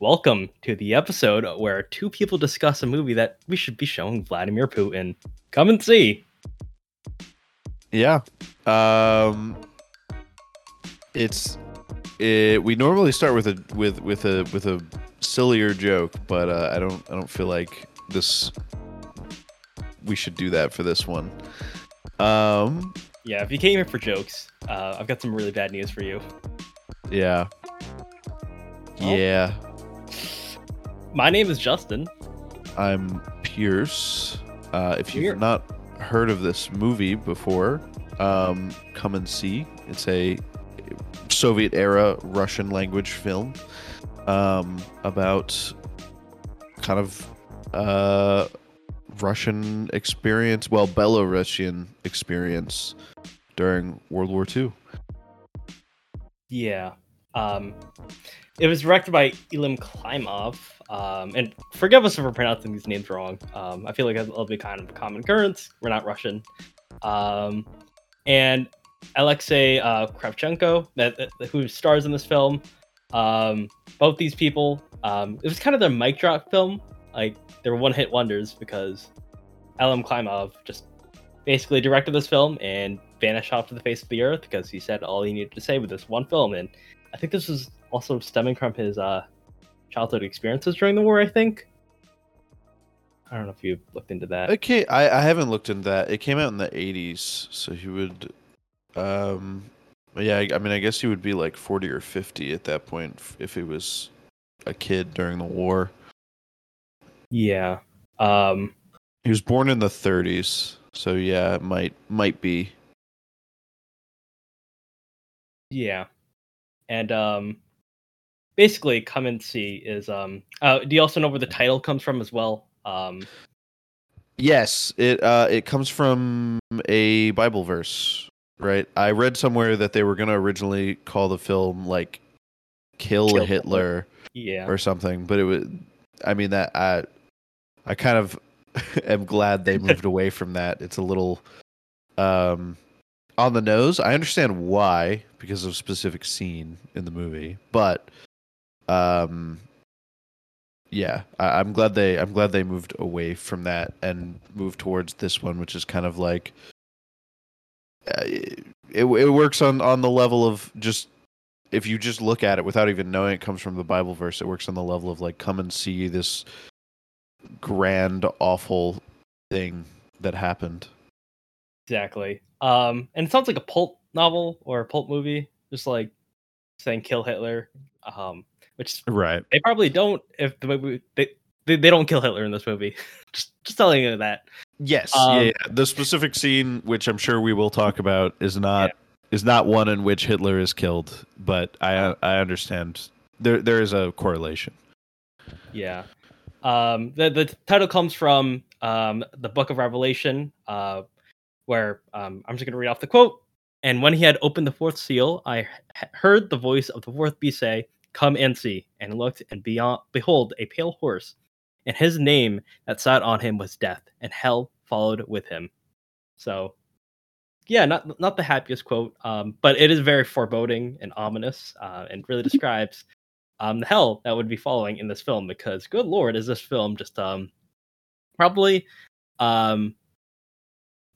Welcome to the episode where two people discuss a movie that we should be showing Vladimir Putin. Come and see. Yeah. Um it's it, we normally start with a with with a with a sillier joke, but uh, I don't I don't feel like this we should do that for this one. Um Yeah, if you came here for jokes, uh, I've got some really bad news for you. yeah. Well- Yeah. My name is Justin. I'm Pierce. Uh, if you've Pierce. not heard of this movie before, um, come and see. It's a Soviet era Russian language film um, about kind of uh, Russian experience, well, Belarusian experience during World War II. Yeah. Um, it was directed by Elem Klimov. Um, and forgive us if we're pronouncing these names wrong. Um, I feel like that'll be kind of a common occurrence. We're not Russian. Um, and Alexei uh, Kravchenko, that, that- who stars in this film. Um, both these people, um, it was kind of their mic drop film. Like they were one hit wonders because Elem Klimov just basically directed this film and vanished off to the face of the earth because he said all he needed to say with this one film. And I think this was also stemming from his uh, childhood experiences during the war. I think. I don't know if you looked into that. Okay, I, I haven't looked into that. It came out in the 80s, so he would. Um, yeah, I, I mean, I guess he would be like 40 or 50 at that point if he was a kid during the war. Yeah. Um, He was born in the 30s, so yeah, it might might be. Yeah. And um basically come and see is um uh do you also know where the title comes from as well? Um Yes, it uh it comes from a Bible verse, right? I read somewhere that they were gonna originally call the film like "Kill, Kill Hitler." yeah. or something. But it was, I mean, that I, I kind of am glad they moved away from that. It's a little, um, on the nose. I understand why because of a specific scene in the movie, but, um, yeah, I, I'm glad they I'm glad they moved away from that and moved towards this one, which is kind of like. Uh, it it works on on the level of just if you just look at it without even knowing it comes from the Bible verse, it works on the level of like come and see this grand awful thing that happened. Exactly. Um and it sounds like a pulp novel or a pulp movie, just like saying kill Hitler. Um which Right. they probably don't if the movie they they, they don't kill Hitler in this movie. just just telling you that. Yes. Um, yeah, yeah. The specific scene, which I'm sure we will talk about, is not is not one in which Hitler is killed, but I I understand there there is a correlation. Yeah. Um, the the title comes from um, the Book of Revelation, uh, where um, I'm just going to read off the quote. And when he had opened the fourth seal, I heard the voice of the fourth beast say, "Come and see." And looked, and beyond, behold, a pale horse, and his name that sat on him was Death, and hell followed with him. So, yeah, not not the happiest quote, um, but it is very foreboding and ominous, uh, and really describes um, the hell that would be following in this film because good lord is this film just um probably um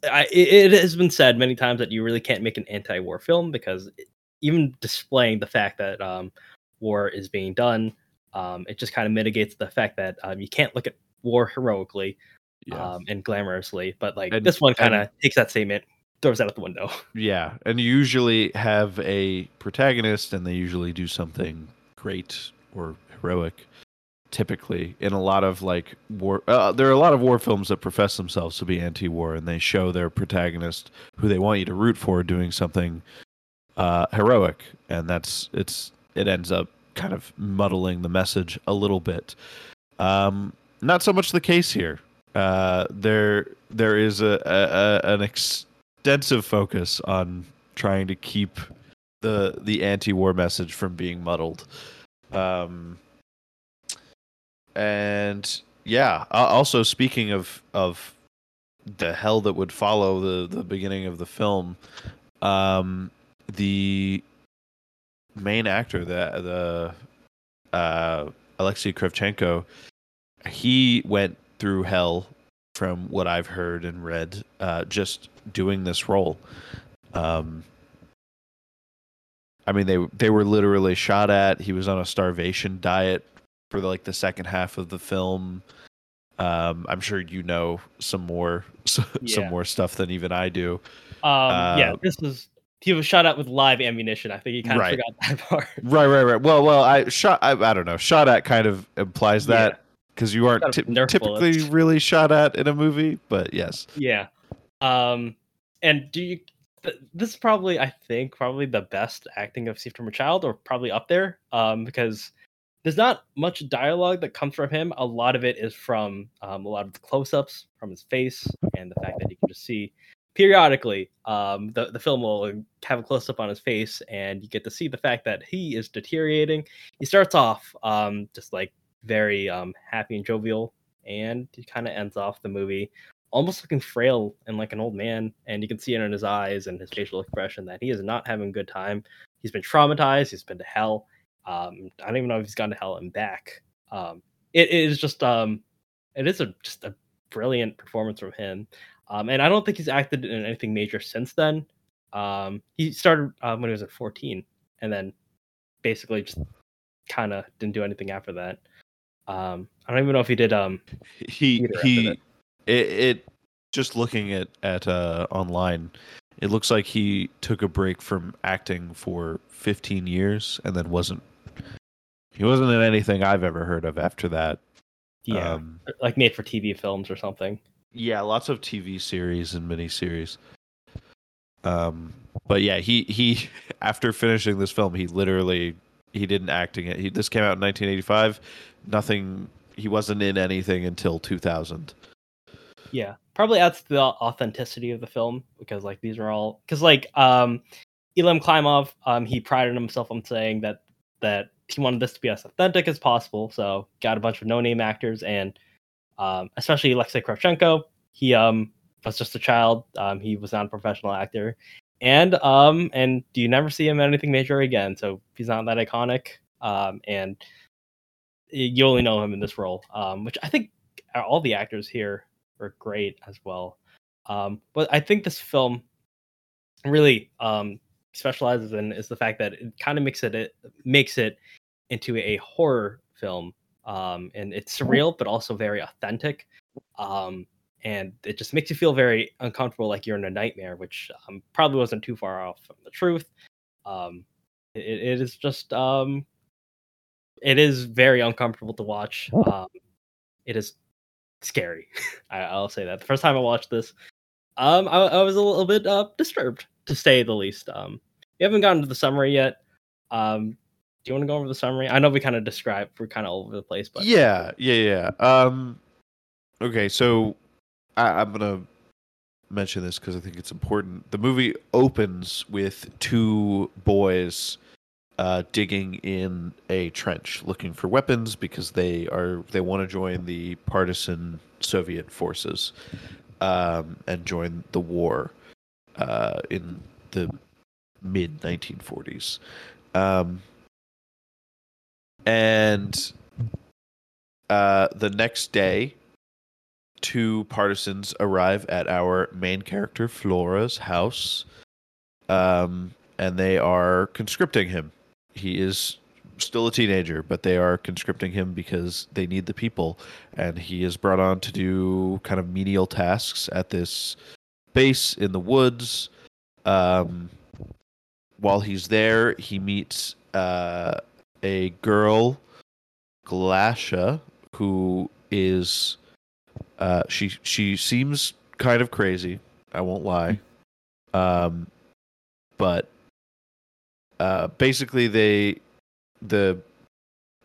I, it, has been said many times that you really can't make an anti-war film because it- even displaying the fact that um war is being done um it just kind of mitigates the fact that um, you can't look at war heroically um and glamorously but like And- this one kind of takes that statement throws that out the window Yeah, and you usually have a protagonist, and they usually do something great or heroic. Typically, in a lot of like war, uh, there are a lot of war films that profess themselves to be anti-war, and they show their protagonist, who they want you to root for, doing something uh, heroic, and that's it's it ends up kind of muddling the message a little bit. Um, not so much the case here. Uh, there there is a, a, a an extensive focus on trying to keep the the anti-war message from being muddled. Um, and yeah, also speaking of of the hell that would follow the the beginning of the film, um, the main actor, the the uh, Alexei Kravchenko, he went through hell from what I've heard and read, uh, just doing this role. Um, I mean, they they were literally shot at. He was on a starvation diet for like the second half of the film. Um, I'm sure you know some more some Yeah. more stuff than even I do. Um, yeah, Uh, this was he was shot at with live ammunition. I think he kind of Right. forgot that part. Right, right, right. Well, well, I shot. I, I don't know. Shot at kind of implies that because you aren't Shot ty- at Nerf typically bullets. really shot at in a movie. But yes, Yeah. Um, and do you? th- This is probably, I think, probably the best acting I've seen from a child, or probably up there. Um, because there's not much dialogue that comes from him. A lot of it is from um, a lot of the close-ups from his face, and the fact that you can just see periodically um, the the film will have a close-up on his face, and you get to see the fact that he is deteriorating. He starts off um, just like very um, happy and jovial, and he kind of ends off the movie almost looking frail and like an old man and you can see it in his eyes and his facial expression that he is not having a good time. He's been traumatized. He's been to hell. Um i don't even know if he's gone to hell and back. Um it, it is just um it is a just a brilliant performance from him um and i don't think he's acted in anything major since then um he started um, when he was at 14 and then basically just kind of didn't do anything after that um i don't even know if he did um he he that. it, it just looking at at uh, online, it looks like he took a break from acting for 15 years and then wasn't. He wasn't in anything I've ever heard of after that. yeah Um, like made for tv films or something Yeah, lots of TV series and miniseries. Um, but yeah, he he after finishing this film, he literally he didn't acting it. He this came out in 1985. Nothing. He wasn't in anything until 2000. Yeah, probably adds to the authenticity of the film because like these are all because like um Elem Klimov, um he prided himself on saying that that he wanted this to be as authentic as possible. So got a bunch of no name actors and um especially Alexei Kravchenko. He um was just a child. Um he was not a professional actor. And um and do you never see him in anything major again. So he's not that iconic. Um and you only know him in this role. Um which I think all the actors here are great as well. Um, but I think this film really um, specializes in is the fact that it kind of makes it, it makes it into a horror film, um, and it's surreal but also very authentic, um, and it just makes you feel very uncomfortable, like you're in a nightmare, which um, probably wasn't too far off from the truth. Um, it, it is just um, it is very uncomfortable to watch. Um, it is scary. I, I'll say that. The first time I watched this, um, I, I was a little bit uh, disturbed, to say the least. Um, we haven't gotten to the summary yet. Um, you want to go over the summary? I know we kind of described, we're kind of all over the place, but yeah, yeah, yeah. Um, okay, so I, I'm gonna mention this because I think it's important. The movie opens with two boys uh, digging in a trench, looking for weapons because they are they want to join the partisan Soviet forces um, and join the war uh, in the mid 1940s. Um, and uh, the next day, two partisans arrive at our main character Flora's house, um, and they are conscripting him. He is still a teenager, but they are conscripting him because they need the people, and he is brought on to do kind of menial tasks at this base in the woods. Um, while he's there, he meets uh, a girl, Glasha, who is uh, she she seems kind of crazy. I won't lie, um, but uh, basically they the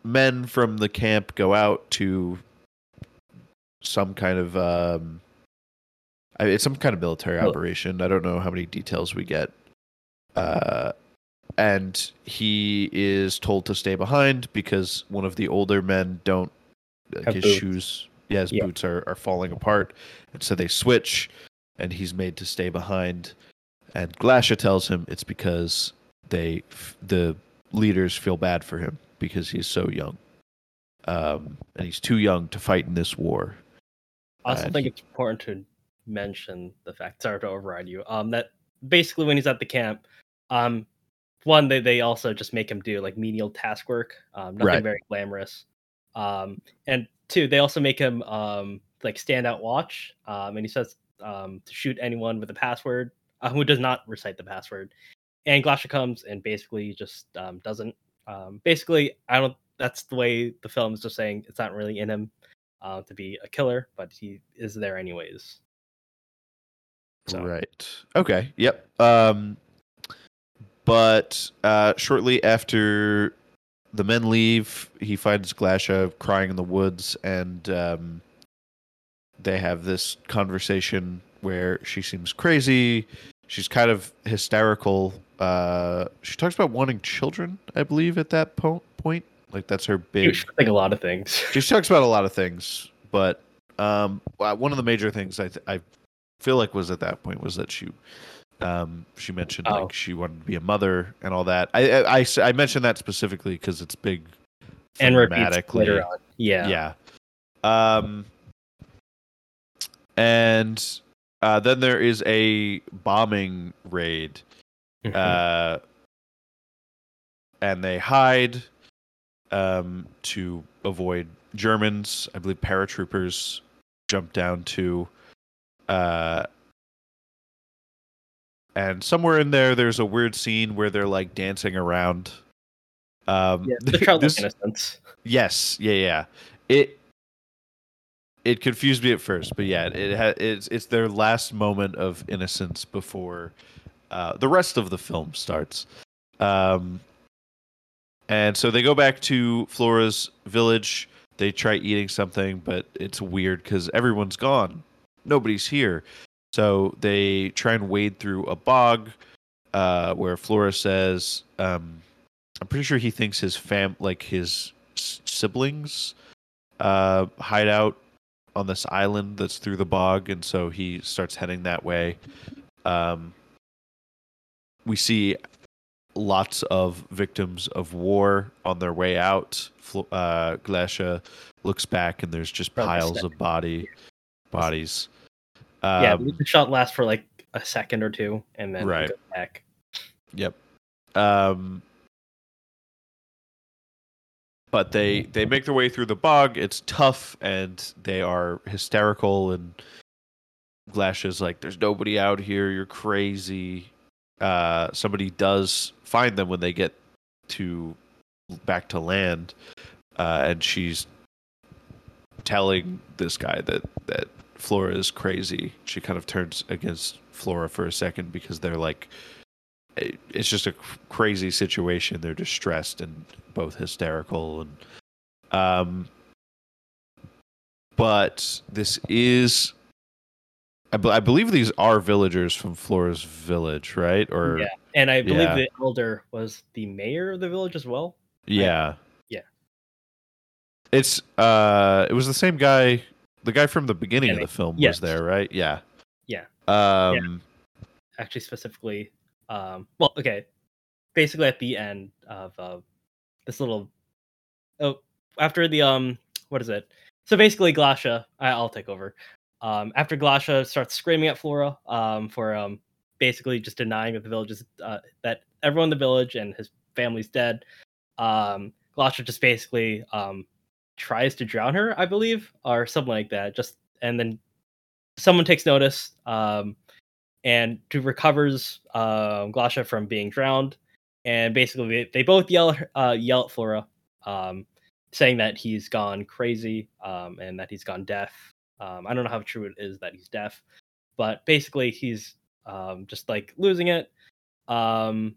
men from the camp go out to some kind of um, I- it's some kind of military operation. I don't know how many details we get. Uh, and he is told to stay behind because one of the older men don't like Have his boots. shoes yeah his Yeah. boots are, are falling apart and so they switch and he's made to stay behind and Glasha tells him it's because they the leaders feel bad for him because he's so young um, and he's too young to fight in this war. I also Uh, think he- it's important to mention the fact, sorry to override you, um, that basically when he's at the camp, um, one they, they also just make him do like menial task work, um, nothing Right. very glamorous, um, and two they also make him um like stand out watch, um, and he says um to shoot anyone with a password uh, who does not recite the password, and Glasha comes and basically just um doesn't, um, basically I don't. That's the way the film is just saying it's not really in him uh, to be a killer, but he is there anyways. So Right. Okay. Yep. Um, but uh, shortly after the men leave, he finds Glasha crying in the woods, and um, they have this conversation where she seems crazy. She's kind of hysterical. Uh, she talks about wanting children, I believe, at that po- point. Like that's her big. like a lot of things. She talks about a lot of things, but um, one of the major things I th- I feel like was at that point was that she um she mentioned Oh. like she wanted to be a mother and all that. i i i mentioned that specifically because it's big and repeats later on. Yeah. Yeah. Um. And uh, then there is a bombing raid Mhm. uh, and they hide um, to avoid Germans. I believe paratroopers jump down to, uh, and somewhere in there, there's a weird scene where they're like dancing around. Um, yeah, the childlike this- innocence. Yes, yeah, yeah. It it confused me at first, but yeah, it ha- it's it's their last moment of innocence before uh, the rest of the film starts. Um, and so they go back to Flora's village. They try eating something, but it's weird because everyone's gone. Nobody's here. So they try and wade through a bog uh, where Flora says, um, I'm pretty sure he thinks his fam, like his s- siblings, uh, hide out on this island that's through the bog, and so he starts heading that way. Um, we see lots of victims of war on their way out. Uh, Glasha looks back, and there's just piles of body bodies. Yeah, Um, the shot lasts for like a second or two, and then Right. right. back. Yep. Um, but they they make their way through the bog. It's tough, and they are hysterical. And Glash is like, "There's nobody out here. You're crazy." Uh, somebody does find them when they get to back to land, uh, and she's telling this guy that that Flora is crazy. She kind of turns against Flora for a second because they're like it's just a crazy situation. They're distressed and both hysterical and um but this is I, be- I believe these are villagers from Flora's village, right? Or Yeah. And I believe Yeah. the elder was the mayor of the village as well. yeah. Yeah. It's uh it was the same guy the guy from the beginning of the film Yes. was there, right? Yeah. Yeah. Um Actually, specifically, um, well, okay, basically at the end of uh, this little, oh, after the um, what is it? So basically, Glasha, I, I'll take over. Um, after Glasha starts screaming at Flora, um, for um, basically just denying that the village is uh, that everyone in the village and his family's dead. Um, Glasha just basically um tries to drown her, I believe, or something like that. Just and then someone takes notice, um, and to recovers uh, Glasha from being drowned, and basically they, they both yell uh, yell at Flora, um, saying that he's gone crazy, um, and that he's gone deaf. Um, I don't know how true it is that he's deaf, but basically he's um, just like losing it. Um,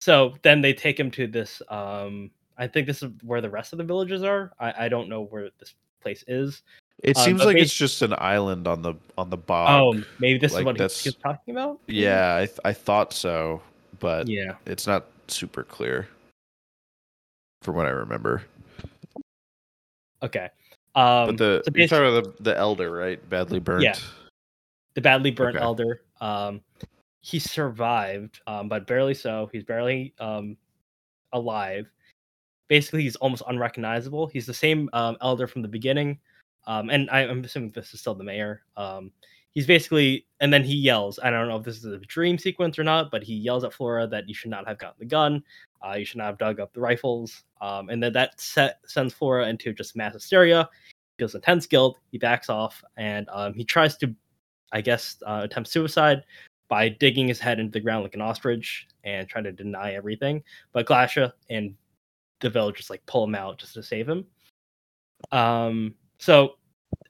so then they take him to this. Um, I think this is where the rest of the villages are. I, I don't know where this place is. it um, seems like it's just an island on the on the bog. oh, maybe this like is what he, that's- he was talking about. Yeah, I th- I thought so, but yeah. it's not super clear from what I remember. Okay. Um, but the so you're talking about the, the elder, right? Badly burnt. Yeah. the badly burnt Okay. elder. Um, he survived, um, but barely so. He's barely um, alive. Basically he's almost unrecognizable. He's the same um, elder from the beginning, um, and I, am assuming this is still the mayor. Um, he's basically, and then he yells. I don't know if this is a dream sequence or not, but he yells at Flora that you should not have gotten the gun. Uh, you should not have dug up the rifles. Um, and then that set, sends Flora into just mass hysteria. He feels intense guilt. He backs off and um, he tries to, I guess, uh, attempt suicide by digging his head into the ground like an ostrich and trying to deny everything. But Glasha and the village just like pull him out just to save him. Um, so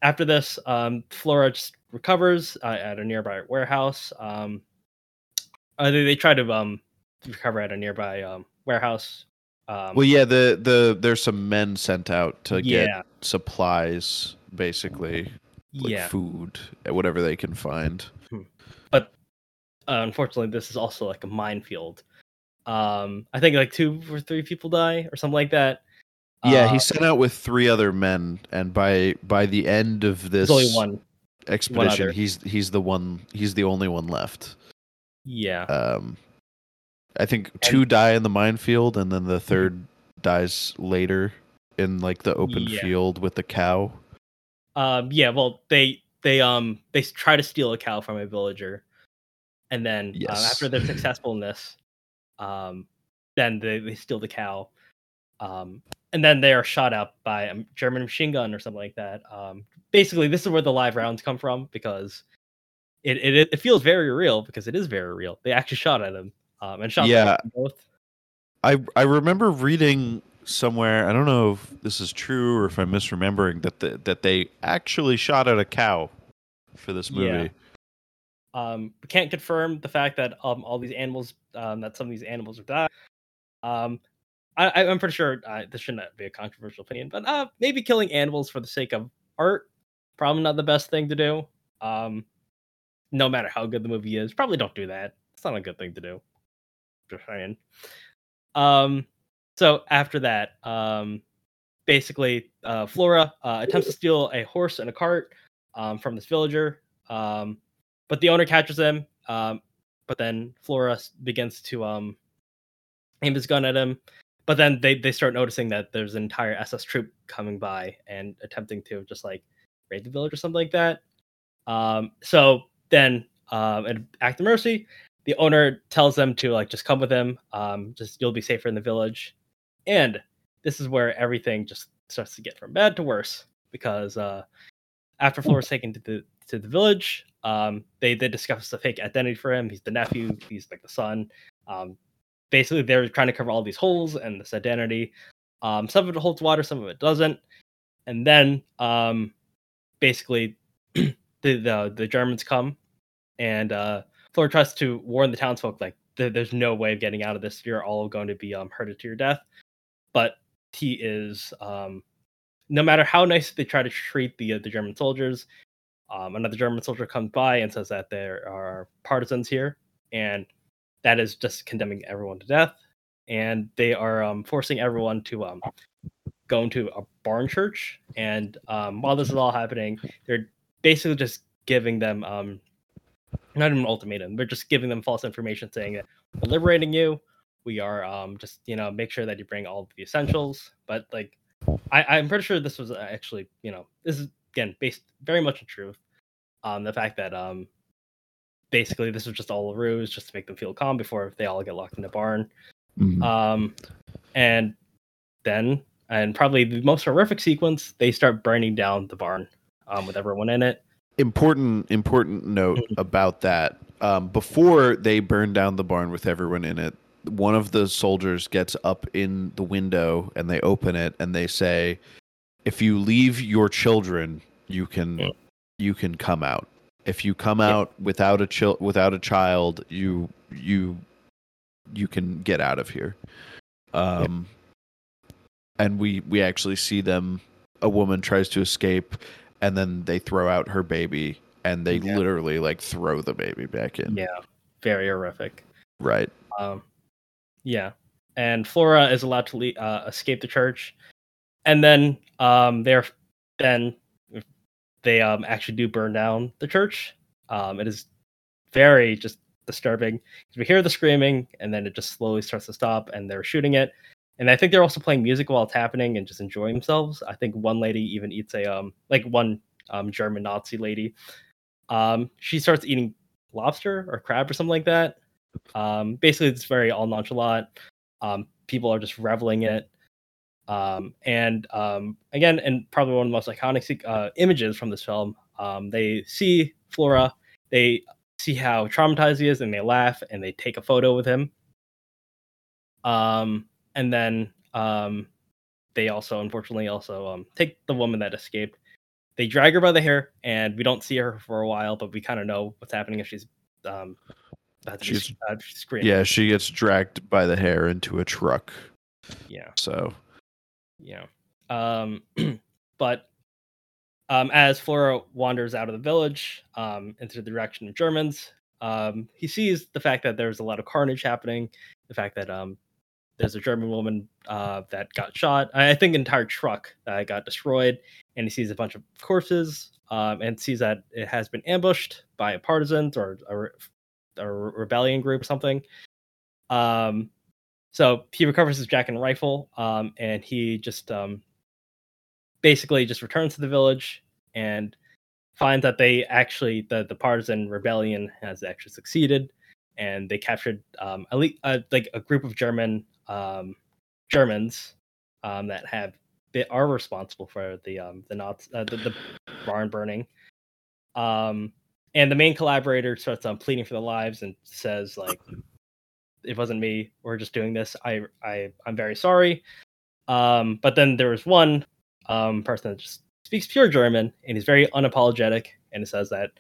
after this, um, Flora just recovers uh, at a nearby warehouse. Um, uh, they, they try to um, recover at a nearby um, warehouse. Um, well, yeah, the the there's some men sent out to Yeah. get supplies, basically, like yeah. food, whatever they can find. but uh, unfortunately, this is also like a minefield. Um, I think like two or three people die or something like that. Yeah, Uh, he's sent out with three other men, and by by the end of this only one. expedition, other. he's he's the one he's the only one left. Yeah, Um, I think two die in the minefield, and then the third dies later in like the open Yeah. field with the cow. um, yeah. Well, they they um they try to steal a cow from a villager, and then uh, Yes. after they're successful in this, um, then they they steal the cow, um, and then they are shot up by a German machine gun or something like that. Um, basically, this is where the live rounds come from because it it, it feels very real because it is very real. They actually shot at him, um, and shot them Yeah. both. I I remember reading somewhere. I don't know if this is true or if I'm misremembering that the, that they actually shot at a cow for this Yeah. movie. Um, we can't confirm the fact that um all these animals um that some of these animals are died. Um, I, I'm pretty sure uh, this should not be a controversial opinion, but uh, maybe killing animals for the sake of art probably not the best thing to do. Um, no matter how good the movie is, probably don't do that. It's not a good thing to do. Just saying. Um, so after that, um, basically, uh, Flora uh, attempts to steal a horse and a cart um, from this villager. Um, but the owner catches him. Um, but then Flora begins to um, aim his gun at him. But then they, they start noticing that there's an entire SS troop coming by and attempting to just like raid the village or something like that. Um, so then, um, in act of mercy, the owner tells them to like just come with him. Um, just you'll be safer in the village. And this is where everything just starts to get from bad to worse because uh, after Flora's taken to the to the village, um, they they discuss the fake identity for him. He's the nephew. He's like the son. Um, basically, they're trying to cover all these holes and this identity. Um, some of it holds water, some of it doesn't. And then, um, basically, the, the the Germans come, and uh, Flora tries to warn the townsfolk like there's no way of getting out of this. You're all going to be um, hurted to your death. But he is um, no matter how nice they try to treat the uh, the German soldiers, um, another German soldier comes by and says that there are partisans here, and that is just condemning everyone to death. And they are um, forcing everyone to um, go into a barn church. And um, while this is all happening, they're basically just giving them um, not even an ultimatum. They're just giving them false information, saying that we're liberating you. We are um, just you know make sure that you bring all the essentials. But like I, I'm pretty sure this was actually, you know, this is again based very much in truth. Um, the fact that um, basically this was just all a ruse, just to make them feel calm before they all get locked in the barn. Mhm. Um, and then, and probably the most horrific sequence, they start burning down the barn um, with everyone in it. important important note Mhm. about that um, before they burn down the barn with everyone in it one of the soldiers gets up in the window and they open it and they say if you leave your children you can Yeah. you can come out if you come Yeah. out without a chil- without a child you you you can get out of here um and we we actually see them a woman tries to escape and then they throw out her baby and they Yeah. literally like throw the baby back in Yeah, very horrific. right Um, yeah, and Flora is allowed to le- uh, escape the church, and then um, they're then they um, actually do burn down the church. Um, it is very just disturbing. We hear the screaming, and then it just slowly starts to stop, and they're shooting it. and I think they're also playing music while it's happening and just enjoying themselves. I think one lady even eats a um like one um German Nazi lady. Um, she starts eating lobster or crab or something like that. Um, basically, it's very all nonchalant. Um, people are just reveling it. Um, and um, again, and probably one of the most iconic uh, images from this film, um, they see Flora, they see how traumatized he is, and they laugh and they take a photo with him. Um, and then um, they also, unfortunately, also um, take the woman that escaped. They drag her by the hair, and we don't see her for a while, but we kind of know what's happening if she's um, she's, uh, screaming. Yeah, she gets dragged by the hair into a truck. Yeah. So. Yeah. Um, but um, as Flora wanders out of the village um, into the direction of Germans, um, he sees the fact that there's a lot of carnage happening, the fact that um, there's a German woman uh, that got shot. I think an entire truck got destroyed, and he sees a bunch of corpses um, and sees that it has been ambushed by a partisans or a, a rebellion group or something. Um, so he recovers his jacket and rifle, um, and he just um, basically just returns to the village and finds that they actually the the partisan rebellion has actually succeeded, and they captured um, elite, like a group of German um, Germans um, that have are responsible for the um, the not uh, the, the, barn burning. And the main collaborator starts um, pleading for the lives and says like, "It wasn't me. We're just doing this. I I I'm very sorry." Um, but then there was one um, person that just speaks pure German and he's very unapologetic and it says that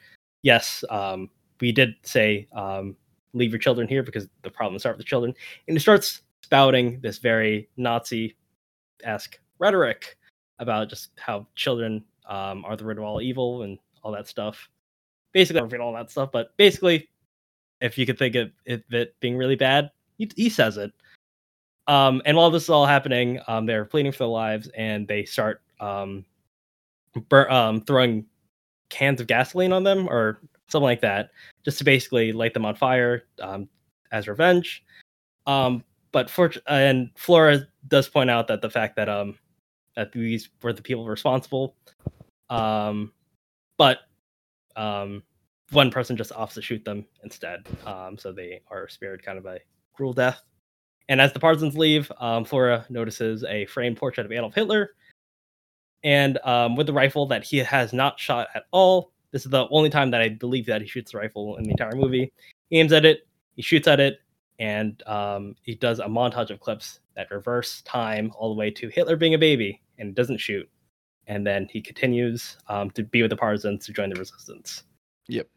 yes, um, we did say um, leave your children here because the problems start with the children, and he starts spouting this very Nazi esque rhetoric about just how children um, are the root of all evil and all that stuff. Basically, I don't all that stuff, but basically, if you could think of it being really bad, he, he says it. Um, and while this is all happening, um, they're pleading for their lives, and they start um, bur- um, throwing cans of gasoline on them or something like that, just to basically light them on fire um, as revenge. Um, but for and Flora does point out that the fact that that these were the people responsible, but one person just offs to shoot them instead, um so they are spared kind of a cruel death. And as the partisans leave, um, Flora notices a framed portrait of Adolf Hitler, and um, with the rifle that he has not shot at all. This is the only time that I believe that he shoots the rifle in the entire movie. He aims at it, he shoots at it, and um, he does a montage of clips that reverse time all the way to Hitler being a baby and doesn't shoot, and then he continues um, to be with the partisans to join the resistance. Yep.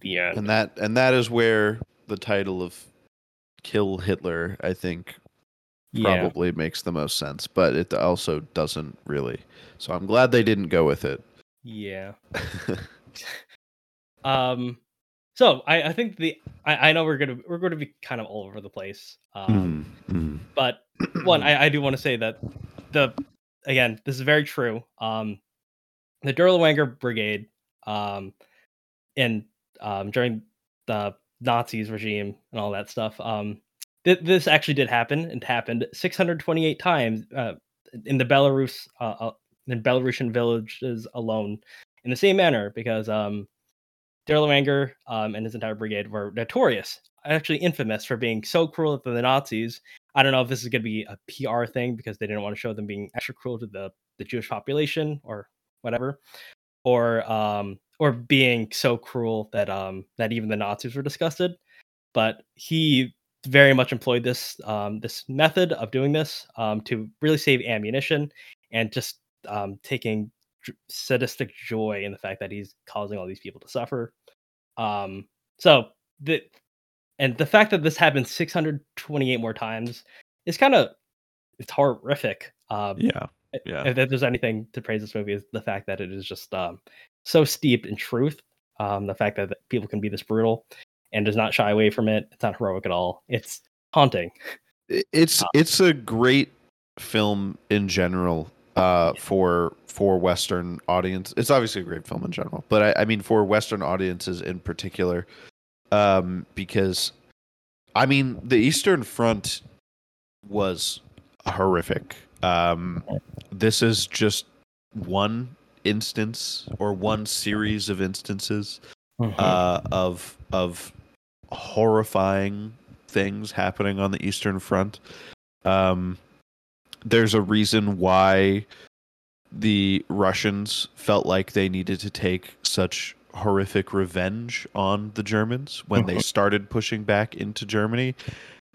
The end. And that and that is where the title of "Kill Hitler," I think, probably yeah. makes the most sense, but it also doesn't really. So I'm glad they didn't go with it. Yeah. um so I, I think the I, I, know we're gonna we're going to be kind of all over the place. Um, mm-hmm. But one, I, I do want to say that the again this is very true. Um, the Dirlewanger Brigade, um, and um, during the Nazis regime and all that stuff, um, th- this actually did happen and happened 628 times uh, in the Belarus uh, uh, in Belarusian villages alone in the same manner because um Dirlewanger um, and his entire brigade were notorious, actually infamous for being so cruel to the Nazis. I don't know if this is going to be a PR thing because they didn't want to show them being extra cruel to the, the Jewish population or whatever, or um, or being so cruel that um, that even the Nazis were disgusted. But he very much employed this um, this method of doing this um, to really save ammunition and just um, taking sadistic joy in the fact that he's causing all these people to suffer. Um, so the and the fact that this happened 628 more times is kind of it's horrific. Um, yeah, yeah. If, if, there's anything to praise this movie is the fact that it is just um, so steeped in truth. Um, the fact that people can be this brutal and does not shy away from it. It's not heroic at all. It's haunting. It's um, it's a great film in general uh, for for Western audience. It's obviously a great film in general, but I, I mean for Western audiences in particular, um, because I mean the Eastern Front was horrific. Um, this is just one instance or one series of instances Mm-hmm. uh, of of horrifying things happening on the Eastern Front. Um, there's a reason why the Russians felt like they needed to take such horrific revenge on the Germans when they started pushing back into Germany.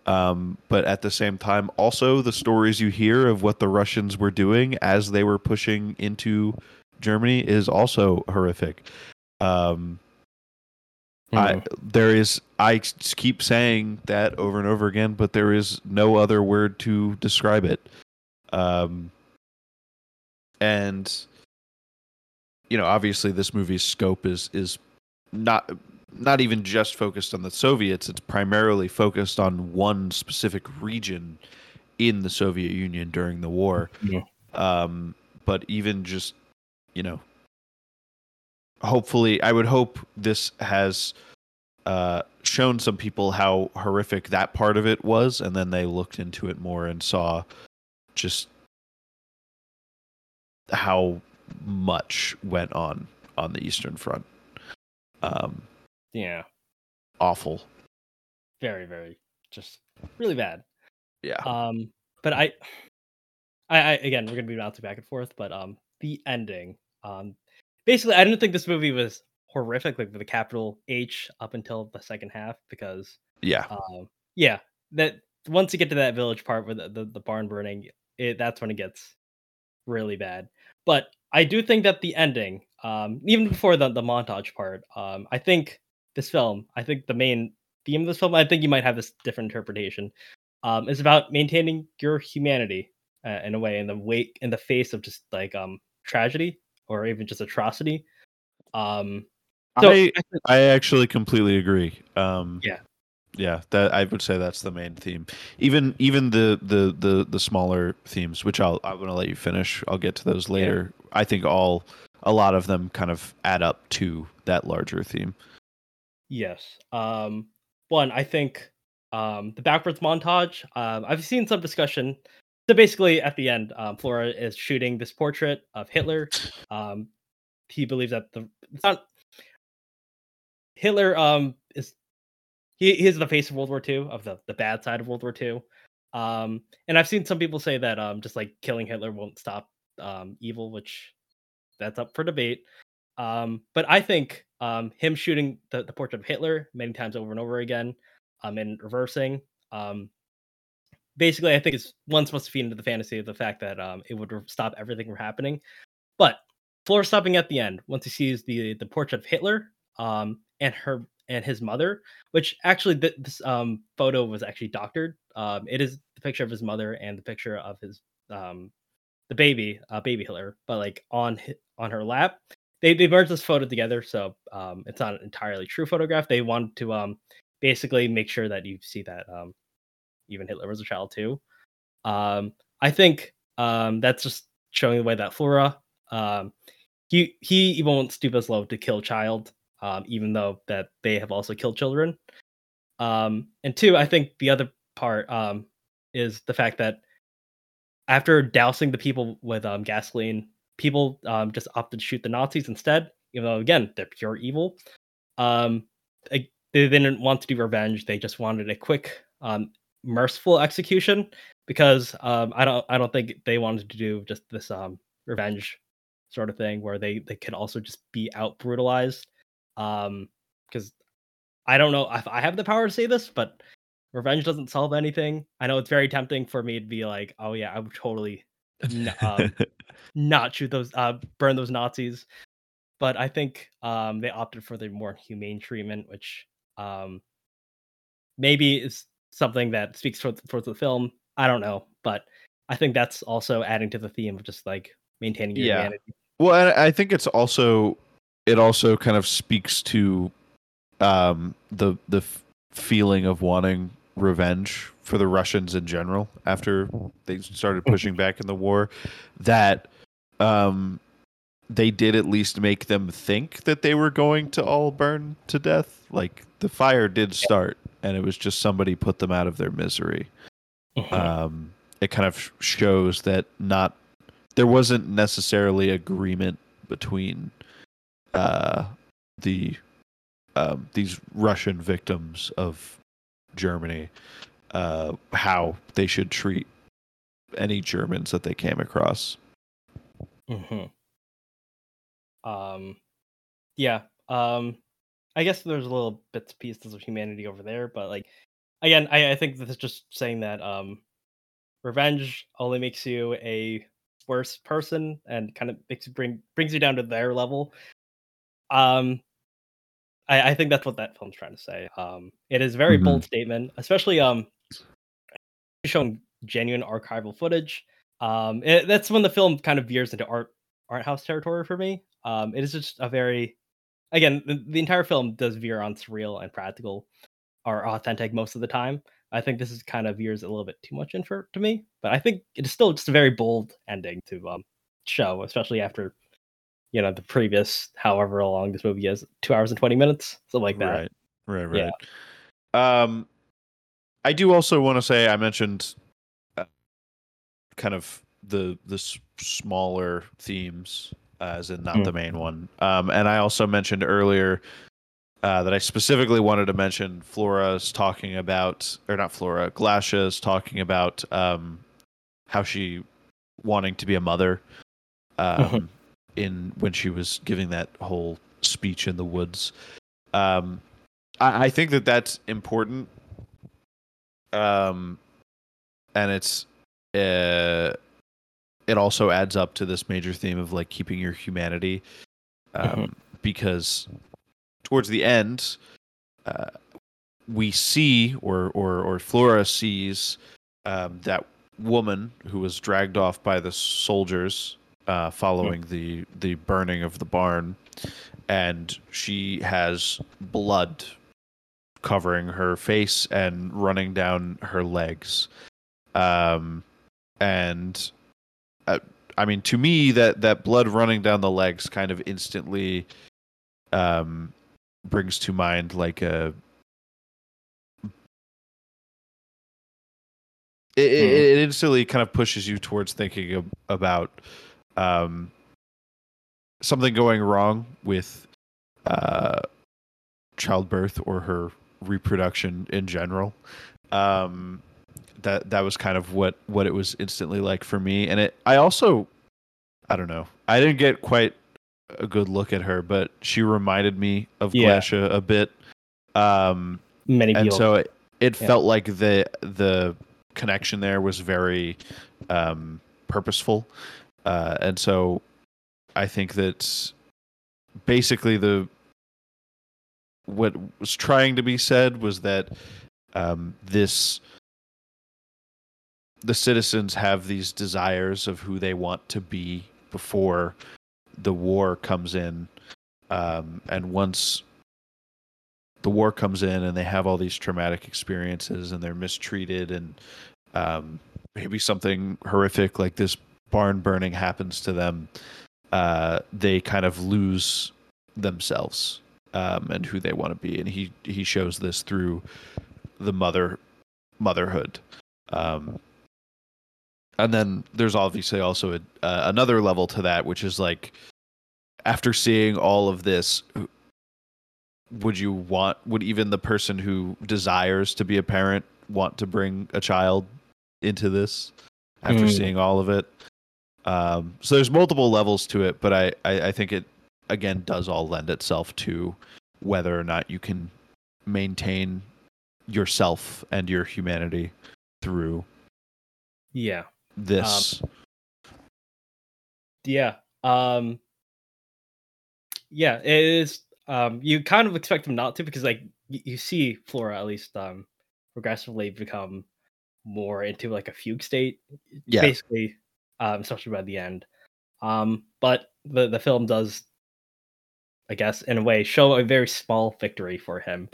Um, but at the same time, also the stories you hear of what the Russians were doing as they were pushing into Germany is also horrific. Um, I, Mm-hmm. there is I keep saying that over and over again, but there is no other word to describe it. Um, and you know, obviously, this movie's scope is is not not even just focused on the Soviets. It's primarily focused on one specific region in the Soviet Union during the war. Yeah. Um, but even just you know, hopefully, I would hope this has uh, shown some people how horrific that part of it was, and then they looked into it more and saw just how much went on on the Eastern Front. Um, yeah, awful. very, very, just really bad. Yeah. Um, but I, I, I again, we're gonna be bouncing back and forth, but um, the ending, um, basically, I didn't think this movie was horrific, like with the capital H, up until the second half, because yeah. um, yeah, that once you get to that village part with the, the, the barn burning, it that's when it gets really bad. But I do think that the ending, um, even before the the montage part, um, I think this film, I think the main theme of this film, I think you might have this different interpretation, um, is about maintaining your humanity uh, in a way in the wake in the face of just like um tragedy or even just atrocity. Um, so I I actually completely agree. Um, Yeah. yeah. That I would say that's the main theme. Even even the the the the smaller themes, which I'll I'm gonna let you finish. I'll get to those later. I think all a lot of them kind of add up to that larger theme. Yes. Um, one, I think um, the backwards montage. Um, I've seen some discussion. So basically, at the end, um, Flora is shooting this portrait of Hitler. Um, he believes that the not Hitler. Um, is he? He is the face of World War II, of the the bad side of World War II. Um, and I've seen some people say that um, just like killing Hitler won't stop um, evil, which that's up for debate. But I think him shooting the, the portrait of Hitler many times over and over again, um, and reversing, um, basically, I think is one supposed to feed into the fantasy of the fact that um, it would stop everything from happening. But floor stopping at the end once he sees the the portrait of Hitler, um, and her and his mother, which actually th- this um photo was actually doctored. Um, it is the picture of his mother and the picture of his um the baby, uh, baby Hitler, but like on on her lap. They they merged this photo together, so um, it's not an entirely true photograph. They wanted to um basically make sure that you see that um even Hitler was a child too. Um, I think um that's just showing the way that Flora um he he even won't stoop as low to kill child, um, even though that they have also killed children. Um, and two, I think the other part um is the fact that after dousing the people with um, gasoline, people um, just opted to shoot the Nazis instead, even though again they're pure evil. Um, they, they didn't want to do revenge; they just wanted a quick, um, merciful execution because um, I don't I don't think they wanted to do just this um, revenge sort of thing where they they could also just be out brutalized. Um, because I don't know if I have the power to say this, but revenge doesn't solve anything. I know it's very tempting for me to be like, oh yeah, I would totally n- um, not shoot those, uh, burn those Nazis. But I think um, they opted for the more humane treatment, which um, maybe is something that speaks for for the film. I don't know, but I think that's also adding to the theme of just like maintaining your Yeah. humanity. Well, and I think it's also it also kind of speaks to um, the the f- feeling of wanting revenge for the Russians in general after they started pushing back in the war. That um, they did at least make them think that they were going to all burn to death. Like the fire did start, and it was just somebody put them out of their misery. Uh-huh. Um, it kind of shows that not there wasn't necessarily agreement between uh, the um, these Russian victims of Germany uh, how they should treat any Germans that they came across. hmm Um, yeah. Um, I guess there's a little bits pieces of humanity over there, but like again, I, I think this is just saying that um, revenge only makes you a worse person and kind of makes you bring brings you down to their level. Um, I, I think that's what that film's trying to say. Um, it is a very Mhm. bold statement, especially um, showing genuine archival footage. Um, it, that's when the film kind of veers into art art house territory for me. Um, it is just a very, again, the, the entire film does veer on surreal and practical, or authentic most of the time. I think this is kind of veers a little bit too much in for to me, but I think it is still just a very bold ending to um show, especially after you know the previous however long this movie is, two hours and twenty minutes, something like that. Right, right, right. Yeah. Um, I do also want to say I mentioned uh, kind of the the s- smaller themes, uh, as in not Mm. the main one. Um, and I also mentioned earlier uh, that I specifically wanted to mention Flora's talking about, or not Flora, Glasha's talking about um, how she wanting to be a mother. Um, Mhm. in when she was giving that whole speech in the woods. Um, I, I think that that's important. Um, and it's uh, it also adds up to this major theme of like keeping your humanity, um, Mhm. because towards the end, uh, we see or or or Flora sees um, that woman who was dragged off by the soldiers uh, following the the burning of the barn, and she has blood covering her face and running down her legs. Um, and uh, I mean, to me, that that blood running down the legs kind of instantly um, brings to mind like a. It, it, it instantly kind of pushes you towards thinking ab- about um, something going wrong with uh, childbirth or her reproduction in general. Um, that that was kind of what what it was instantly like for me, and it. I also, I don't know. I didn't get quite a good look at her, but she reminded me of Yeah. Glasha a bit. Um, Many and people. so it, it Yeah. felt like the the connection there was very um, purposeful, uh, and so I think that basically the what was trying to be said was that um, this the citizens have these desires of who they want to be before the war comes in. Um, and once the war comes in and they have all these traumatic experiences and they're mistreated and um, maybe something horrific like this barn burning happens to them uh, they kind of lose themselves um, and who they want to be. And he he shows this through the mother motherhood. Um, and then there's obviously also a, uh, another level to that which is like after seeing all of this would you want would even the person who desires to be a parent want to bring a child into this after Mm. seeing all of it um, so there's multiple levels to it but I, I i think it again does all lend itself to whether or not you can maintain yourself and your humanity through yeah. This Yeah. Um Yeah, it is um you kind of expect them not to because like you, you see Flora at least um progressively become more into like a fugue state yeah basically um especially by the end. Um but the the film does I guess in a way show a very small victory for him.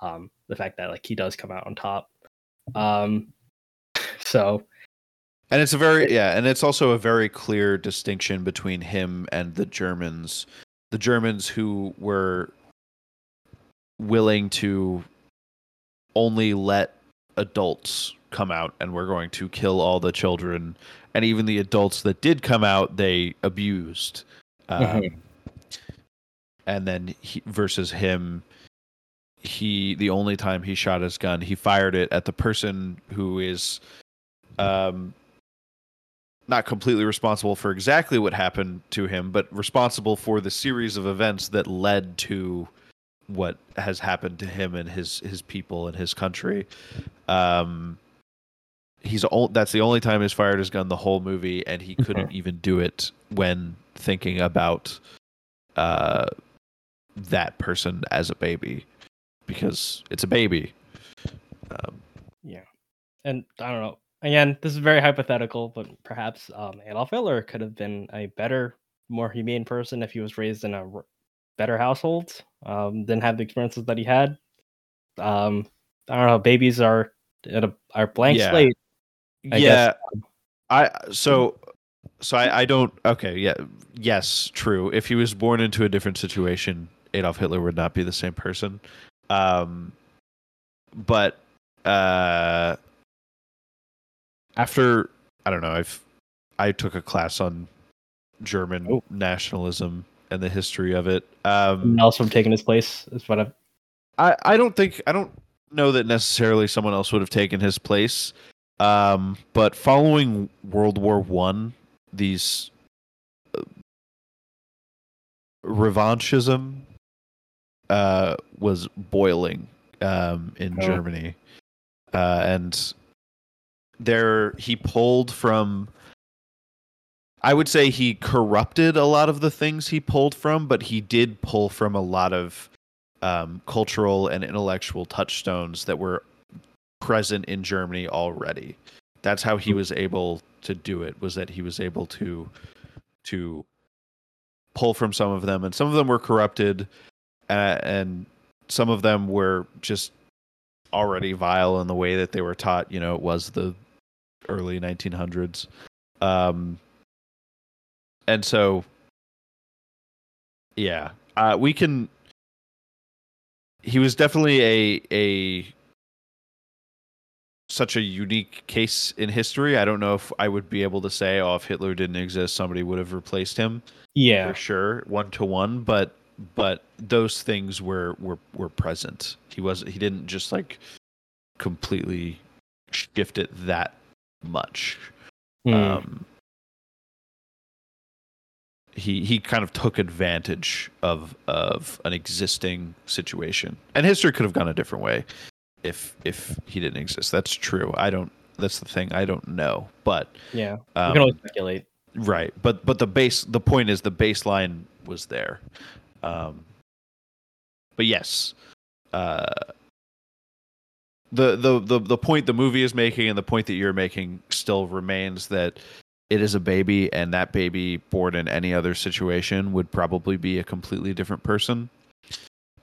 Um the fact that like he does come out on top. Um so And it's a very yeah, and it's also a very clear distinction between him and the Germans. The Germans who were willing to only let adults come out and we're going to kill all the children and even the adults that did come out they abused um, Mhm. and then he, versus him he the only time he shot his gun he fired it at the person who is um not completely responsible for exactly what happened to him but responsible for the series of events that led to what has happened to him and his his people and his country. Um he's that's the only time he's fired his gun the whole movie and he couldn't even do it when thinking about uh that person as a baby because it's a baby. Um, yeah, and I don't know. Again, this is very hypothetical, but perhaps um, Adolf Hitler could have been a better, more humane person if he was raised in a r- better household. Um, didn't have the experiences that he had. Um, I don't know. Babies are at a are blank Yeah. slate. I yeah guess. i so so I, I don't okay yeah yes true if he was born into a different situation adolf hitler would not be the same person um but uh after i don't know i've i took a class on german Oh. nationalism and the history of it um Someone else from taking his place is what I've. I, I don't think I don't know that necessarily someone else would have taken his place. Um, but following World War One, these uh, revanchism uh, was boiling um, in Oh. Germany, uh, and there he pulled from. I would say he corrupted a lot of the things he pulled from, but he did pull from a lot of um, cultural and intellectual touchstones that were present in Germany already. That's how he was able to do it. Was that he was able to to pull from some of them, and some of them were corrupted, uh, and some of them were just already vile in the way that they were taught. You know, it was the early 1900s, um, and so yeah, uh, we can he was definitely a a such a unique case in history. I don't know if I would be able to say, oh, if Hitler didn't exist, somebody would have replaced him Yeah, for sure, one to one. But but those things were were were present. He was he didn't just like completely shift it that much. Hmm. Um, he he kind of took advantage of of an existing situation, and history could have gone a different way if if he didn't exist. That's true. I don't. That's the thing. I don't know, but yeah. we um, can always speculate. right. But but the base the point is the baseline was there. Um, but yes, uh, the, the the the point the movie is making and the point that you're making still remains that it is a baby and that baby born in any other situation would probably be a completely different person.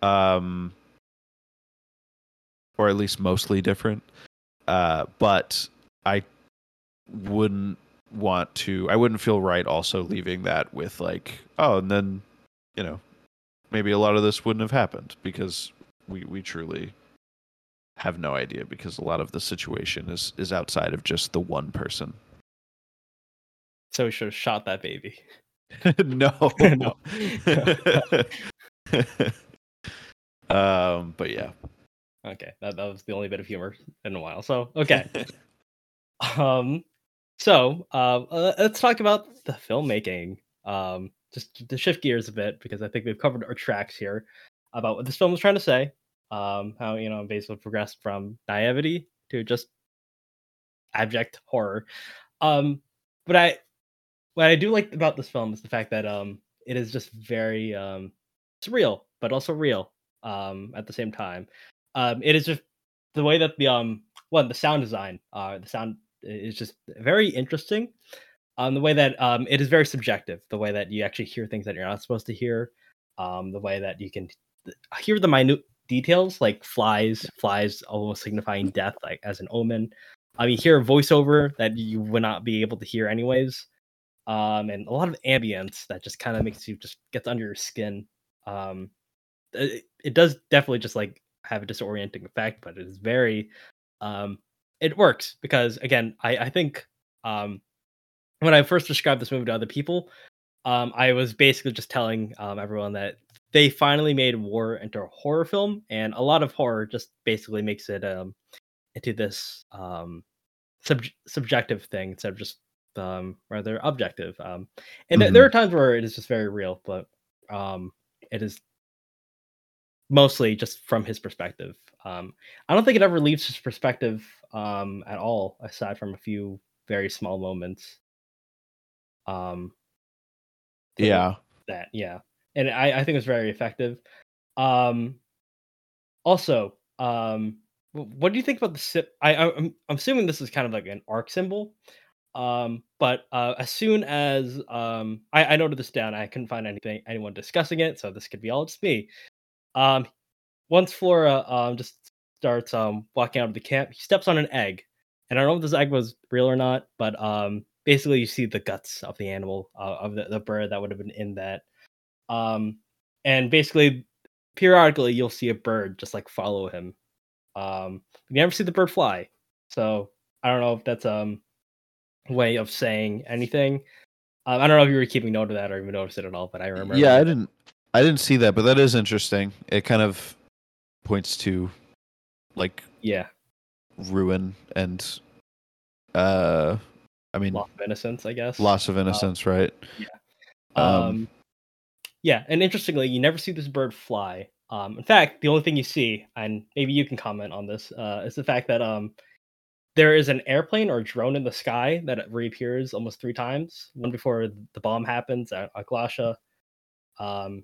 Um or at least mostly different. Uh but i wouldn't want to i wouldn't feel right also leaving that with like oh and then you know maybe a lot of this wouldn't have happened because we we truly have no idea because a lot of the situation is is outside of just the one person So we should have shot that baby. no. No. um, but yeah. Okay, that, that was the only bit of humor in a while. So okay. um so uh, uh, let's talk about the filmmaking um just to shift gears a bit because i think we've covered our tracks here about what this film was trying to say um how you know basically progressed from naivety to just abject horror. Um but i what i do like about this film is the fact that um it is just very um surreal but also real um at the same time. Um it is just the way that the um one the sound design uh the sound is just very interesting. Um the way that um it is very subjective the way that you actually hear things that you're not supposed to hear um the way that you can hear the minute details like flies flies almost signifying death like as an omen. Um you hear a voiceover that you would not be able to hear anyways. Um and a lot of ambience that just kind of makes you just gets under your skin. Um it, it does definitely just like have a disorienting effect but it is very um it works because again, I I think um when I first described this movie to other people, um I was basically just telling um everyone that they finally made war into a horror film, and a lot of horror just basically makes it um into this um sub- subjective thing instead of just um rather objective. Um and th- there are times where it is just very real, but um it is mostly just from his perspective. Um, I don't think it ever leaves his perspective um, at all, aside from a few very small moments. Um, Yeah. that yeah, and I, I think it's very effective. Um, also, um, what do you think about the si- I, I I'm I'm assuming this is kind of like an arc symbol. Um, but uh, as soon as um, I, I noted this down, I couldn't find anything anyone discussing it, so this could be all just me. Um, once Flora um just starts um walking out of the camp, he steps on an egg, and I don't know if this egg was real or not, but um basically you see the guts of the animal uh, of the, the bird that would have been in that, um and basically periodically you'll see a bird just like follow him. Um, you never see the bird fly, so I don't know if that's um way of saying anything. Um, I don't know if you were keeping note of that or even noticed it at all, but I remember. Yeah, I didn't I didn't see that, but that is interesting. It kind of points to like Yeah, ruin and uh I mean loss of innocence, I guess. loss of innocence, right? Um, Um, yeah, and interestingly, you never see this bird fly. Um, in fact, the only thing you see, and maybe you can comment on this, uh, is the fact that um, there is an airplane or drone in the sky that reappears almost three times. One before the bomb happens at Aklasha. Um,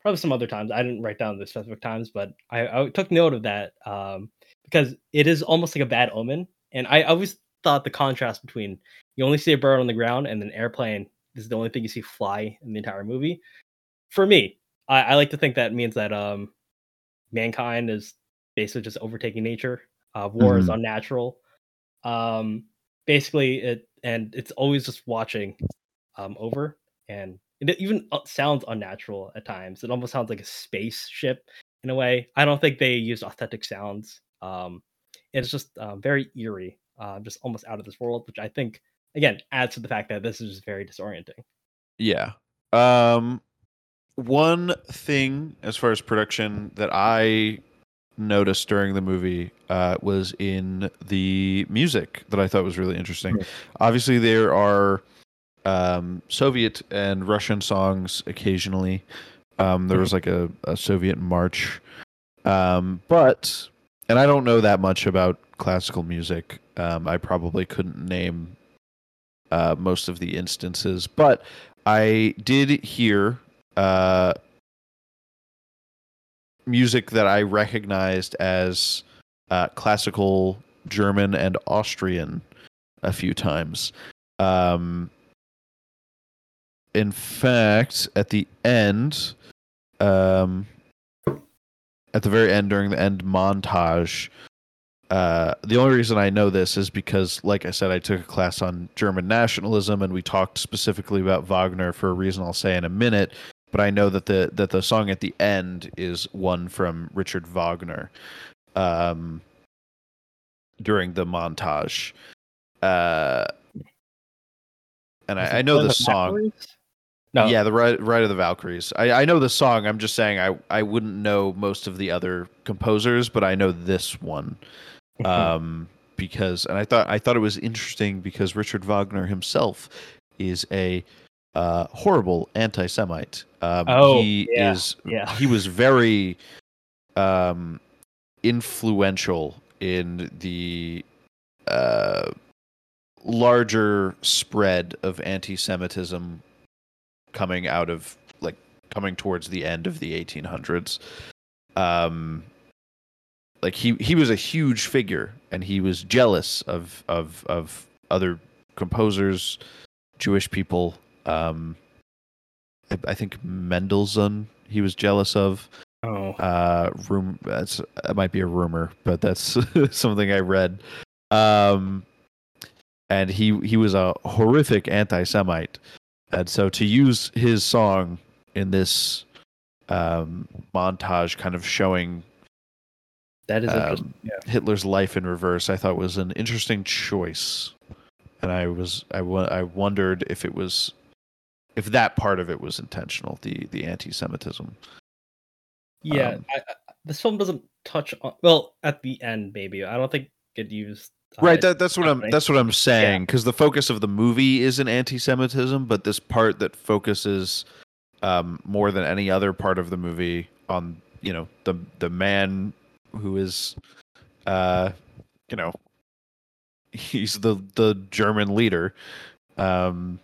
probably some other times. I didn't write down the specific times, but I, I took note of that um, because it is almost like a bad omen. And I always thought the contrast between you only see a bird on the ground and an airplane is the only thing you see fly in the entire movie. For me, I, I like to think that means that um, mankind is basically just overtaking nature. Uh, war is Mhm. unnatural. Um, basically, it and it's always just watching um, over, and it even uh, sounds unnatural at times. It almost sounds like a spaceship in a way. I don't think they use authentic sounds. Um, it's just uh, very eerie, uh, just almost out of this world, which I think again adds to the fact that this is just very disorienting. Yeah. Um one thing as far as production that I noticed during the movie uh, was in the music that I thought was really interesting. Mhm. Obviously, there are um, Soviet and Russian songs occasionally. Um, there was like a, a Soviet march, um, but and I don't know that much about classical music. Um, I probably couldn't name uh, most of the instances, but I did hear music that I recognized as uh, classical German and Austrian a few times. Um, in fact, at the end, um, at the very end during the end montage, uh, the only reason I know this is because, like I said, I took a class on German nationalism, and we talked specifically about Wagner for a reason I'll say in a minute. But I know that the that the song at the end is one from Richard Wagner, um, during the montage, uh, and I, I know Blood the song. Valkyries? No. Yeah, the right, Ride of the Valkyries. I, I know the song. I'm just saying I, I wouldn't know most of the other composers, but I know this one. Um, because and I thought I thought it was interesting because Richard Wagner himself is a uh, horrible anti-Semite. Um, Oh, he yeah, is. yeah. He was very um, influential in the uh, larger spread of anti-Semitism coming out of like coming towards the end of the 1800s. Um, like he he was a huge figure, and he was jealous of of of other composers, Jewish people. Um, I, I think Mendelssohn he was jealous of. Oh. Uh, room that's that might be a rumor, but that's something I read. Um, and he he was a horrific anti-Semite, and so to use his song in this um, montage, kind of showing That is Um. Yeah. Hitler's life in reverse, I thought was an interesting choice, and I was I, I wondered if it was if that part of it was intentional, the the anti-Semitism. Yeah, Um, I, I, this film doesn't touch on. Well, at the end, maybe I don't think it used. right, that, that's what I'm that's what I'm saying because the focus of the movie is an anti-Semitism, but this part that focuses um, more than any other part of the movie on you know the the man who is uh you know he's the the German leader um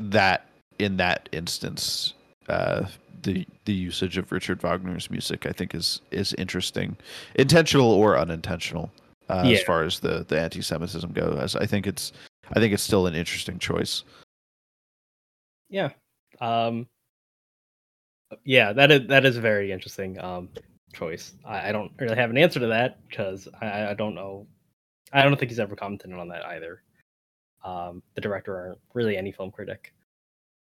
that in that instance uh the the usage of Richard Wagner's music I think is is interesting intentional or unintentional uh, as far as the the anti-semitism goes I think it's I think it's still an interesting choice Yeah. Um. Yeah, that is that is a very interesting um choice. I, I don't really have an answer to that because I, I don't know. I don't think he's ever commented on that either. Um, the director or really any film critic.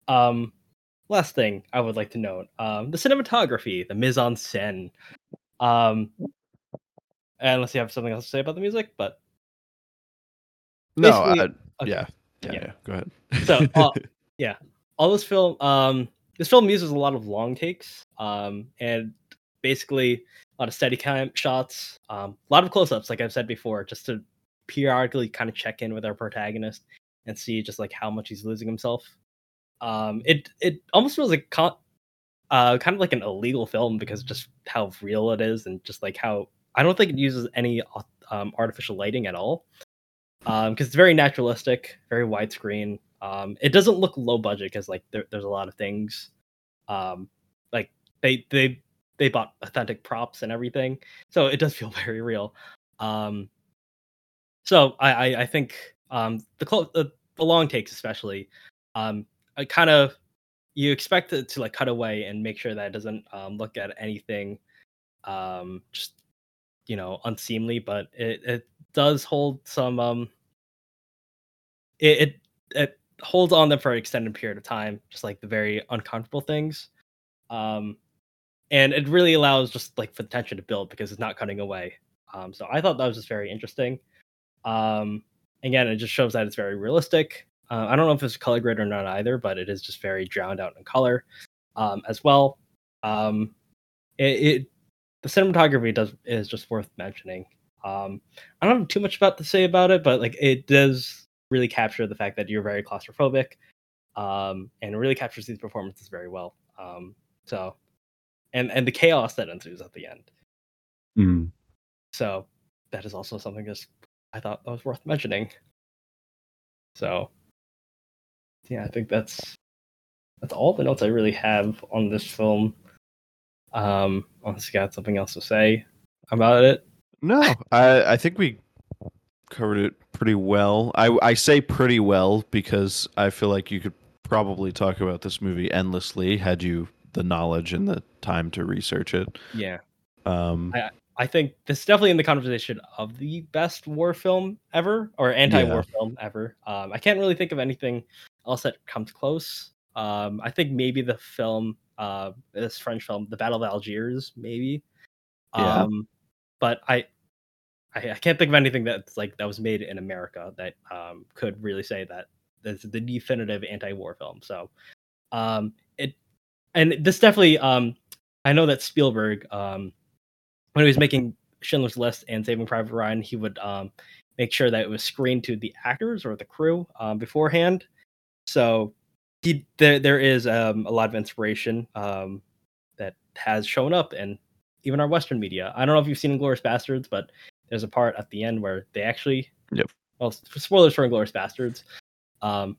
Um, last thing I would like to note: um, the cinematography, the mise en scène. Um, unless you have something else to say about the music, but no uh, okay. yeah, yeah Yeah. yeah go ahead So, uh, yeah, all this film, um, this film uses a lot of long takes, um, and basically a lot of steady cam shots, um, a lot of close-ups, like I've said before, just to periodically kind of check in with our protagonist and see just like how much he's losing himself. Um, it it almost feels like con- uh, kind of like an illegal film because just how real it is and just like how I don't think it uses any um, artificial lighting at all because it's very naturalistic, very widescreen. Um, it doesn't look low budget because like there, there's a lot of things, um, like they they they bought authentic props and everything, so it does feel very real. Um, so I I, I think um, the, clo- the the long takes especially, um, I kind of you expect it to like cut away and make sure that it doesn't um, look at anything um, just you know unseemly, but it, it does hold some um it, it it holds on them for an extended period of time, just like the very uncomfortable things. Um and it really allows just like for the tension to build because it's not cutting away. Um so I thought that was just very interesting. Um again, it just shows that it's very realistic. Uh, I don't know if it's color grade or not either, but it is just very drowned out in color um, as well. Um, it, it the cinematography does is just worth mentioning. Um, I don't have too much about to say about it, but like it does really capture the fact that you're very claustrophobic, um, and really captures these performances very well. Um, so, and and the chaos that ensues at the end. Mm. So that is also something just I thought that was worth mentioning. So yeah, I think that's that's all the notes I really have on this film. Um, unless you got something else to say about it. No, I I think we covered it pretty well. I I say pretty well because I feel like you could probably talk about this movie endlessly had you the knowledge and the time to research it. Yeah. Um, I think this is definitely in the conversation of the best war film ever or anti-war Yeah. film ever. Um, I can't really think of anything else that comes close. Um, I think maybe the film, uh, this French film, The Battle of Algiers, maybe. Yeah. Um, but I, I, I can't think of anything that's like that was made in America that um, could really say that this is the definitive anti-war film. So, um, it, and this definitely, um, I know that Spielberg, um, when he was making Schindler's List and Saving Private Ryan, he would um, make sure that it was screened to the actors or the crew um, beforehand. So he there there is um, a lot of inspiration um, that has shown up in even our Western media. I don't know if you've seen Inglourious Basterds, but there's a part at the end where they actually Yep. well spoilers for Inglourious Basterds, um,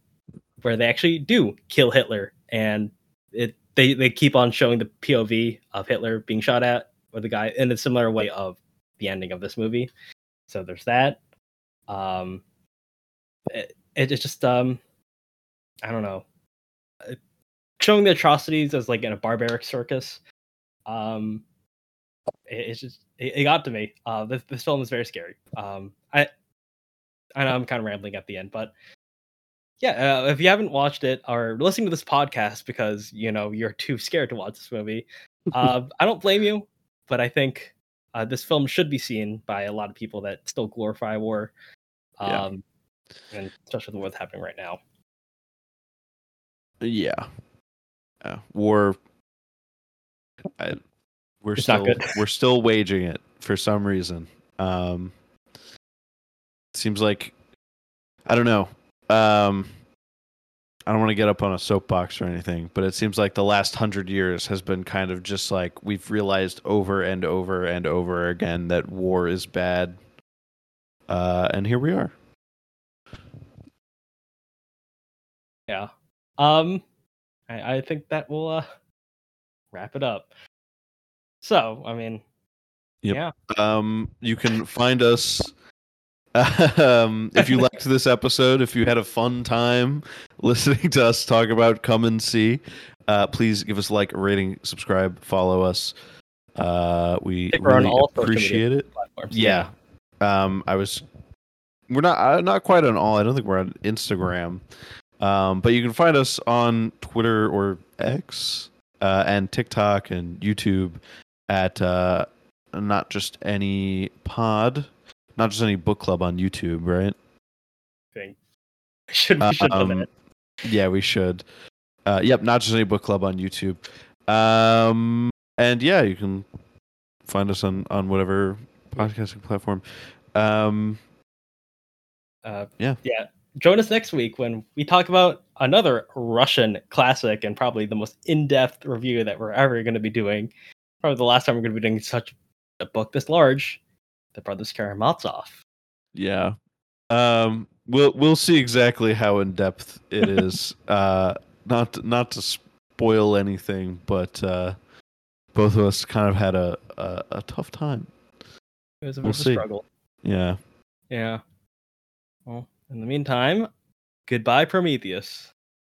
where they actually do kill Hitler and it they they keep on showing the POV of Hitler being shot at or the guy in a similar way of the ending of this movie. So there's that. Um, it, it- it's just um, I don't know, Uh, showing the atrocities as like in a barbaric circus. Um, it, it's just it, it got to me. Uh, this this film is very scary. Um, I I know I'm kind of rambling at the end, but yeah, uh, if you haven't watched it or listening to this podcast because you know you're too scared to watch this movie, uh, I don't blame you, but I think uh, this film should be seen by a lot of people that still glorify war, Yeah. um, and especially with what's happening right now. Yeah. Yeah. War. I, we're It's still we're still waging it for some reason. Um, seems like I don't know. Um, I don't want to get up on a soapbox or anything, but it seems like the last hundred years has been kind of just like we've realized over and over and over again that war is bad. Uh, and here we are. Yeah. Um, I, I think that will uh wrap it up. So, I mean, Yep. yeah, Um, you can find us. Um, if you liked this episode, if you had a fun time listening to us talk about Come and See, uh, please give us a like, a rating, subscribe, follow us. Uh, we think we're on really all appreciate it. platforms. Yeah. Um, I was. We're not uh, not quite on all. I don't think we're on Instagram. Um, but you can find us on Twitter or X uh, and TikTok and YouTube at uh, not just any pod, not just any book club on YouTube, right? Thing. Should we should Um, that. Yeah, we should. Uh, yep, not just any book club on YouTube. Um, and yeah, you can find us on on whatever podcasting platform. Um, Uh, yeah. yeah. Join us next week when we talk about another Russian classic and probably the most in-depth review that we're ever going to be doing. Probably the last time we're going to be doing such a book this large, The Brothers Karamazov. Yeah. Um we'll we'll see exactly how in depth it is. uh not not to spoil anything, but uh both of us kind of had a a, a tough time. It was a We'll a see. struggle. Yeah. Yeah. Well, in the meantime, goodbye, Prometheus.